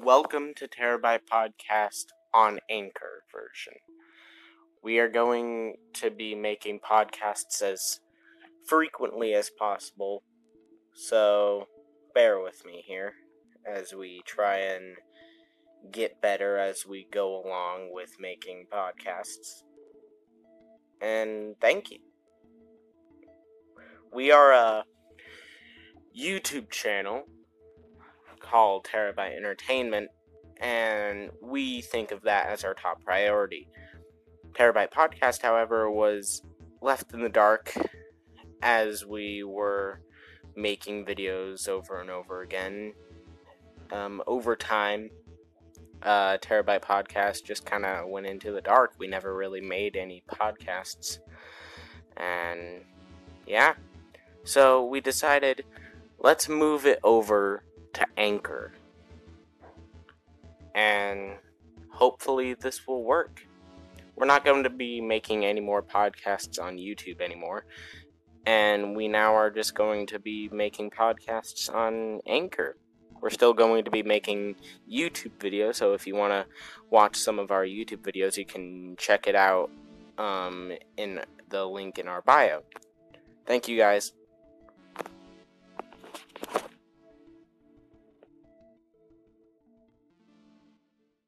Welcome to Terabyte Podcast on Anchor version. We are going to be making podcasts as frequently as possible, so bear with me here as we try and get better as we go along with making podcasts. And thank you. We are a YouTube channel called Terabyte Entertainment, and we think of that as our top priority. Terabyte Podcast, however, was left in the dark as we were making videos over and over again. Um, over time, uh, Terabyte Podcast just kind of went into the dark. We never really made any podcasts. And yeah, so we decided let's move it over to Anchor. And hopefully this will work. We're not going to be making any more podcasts on YouTube anymore. And we now are just going to be making podcasts on Anchor. We're still going to be making YouTube videos, so if you want to watch some of our YouTube videos, you can check it out um, in the link in our bio. Thank you guys.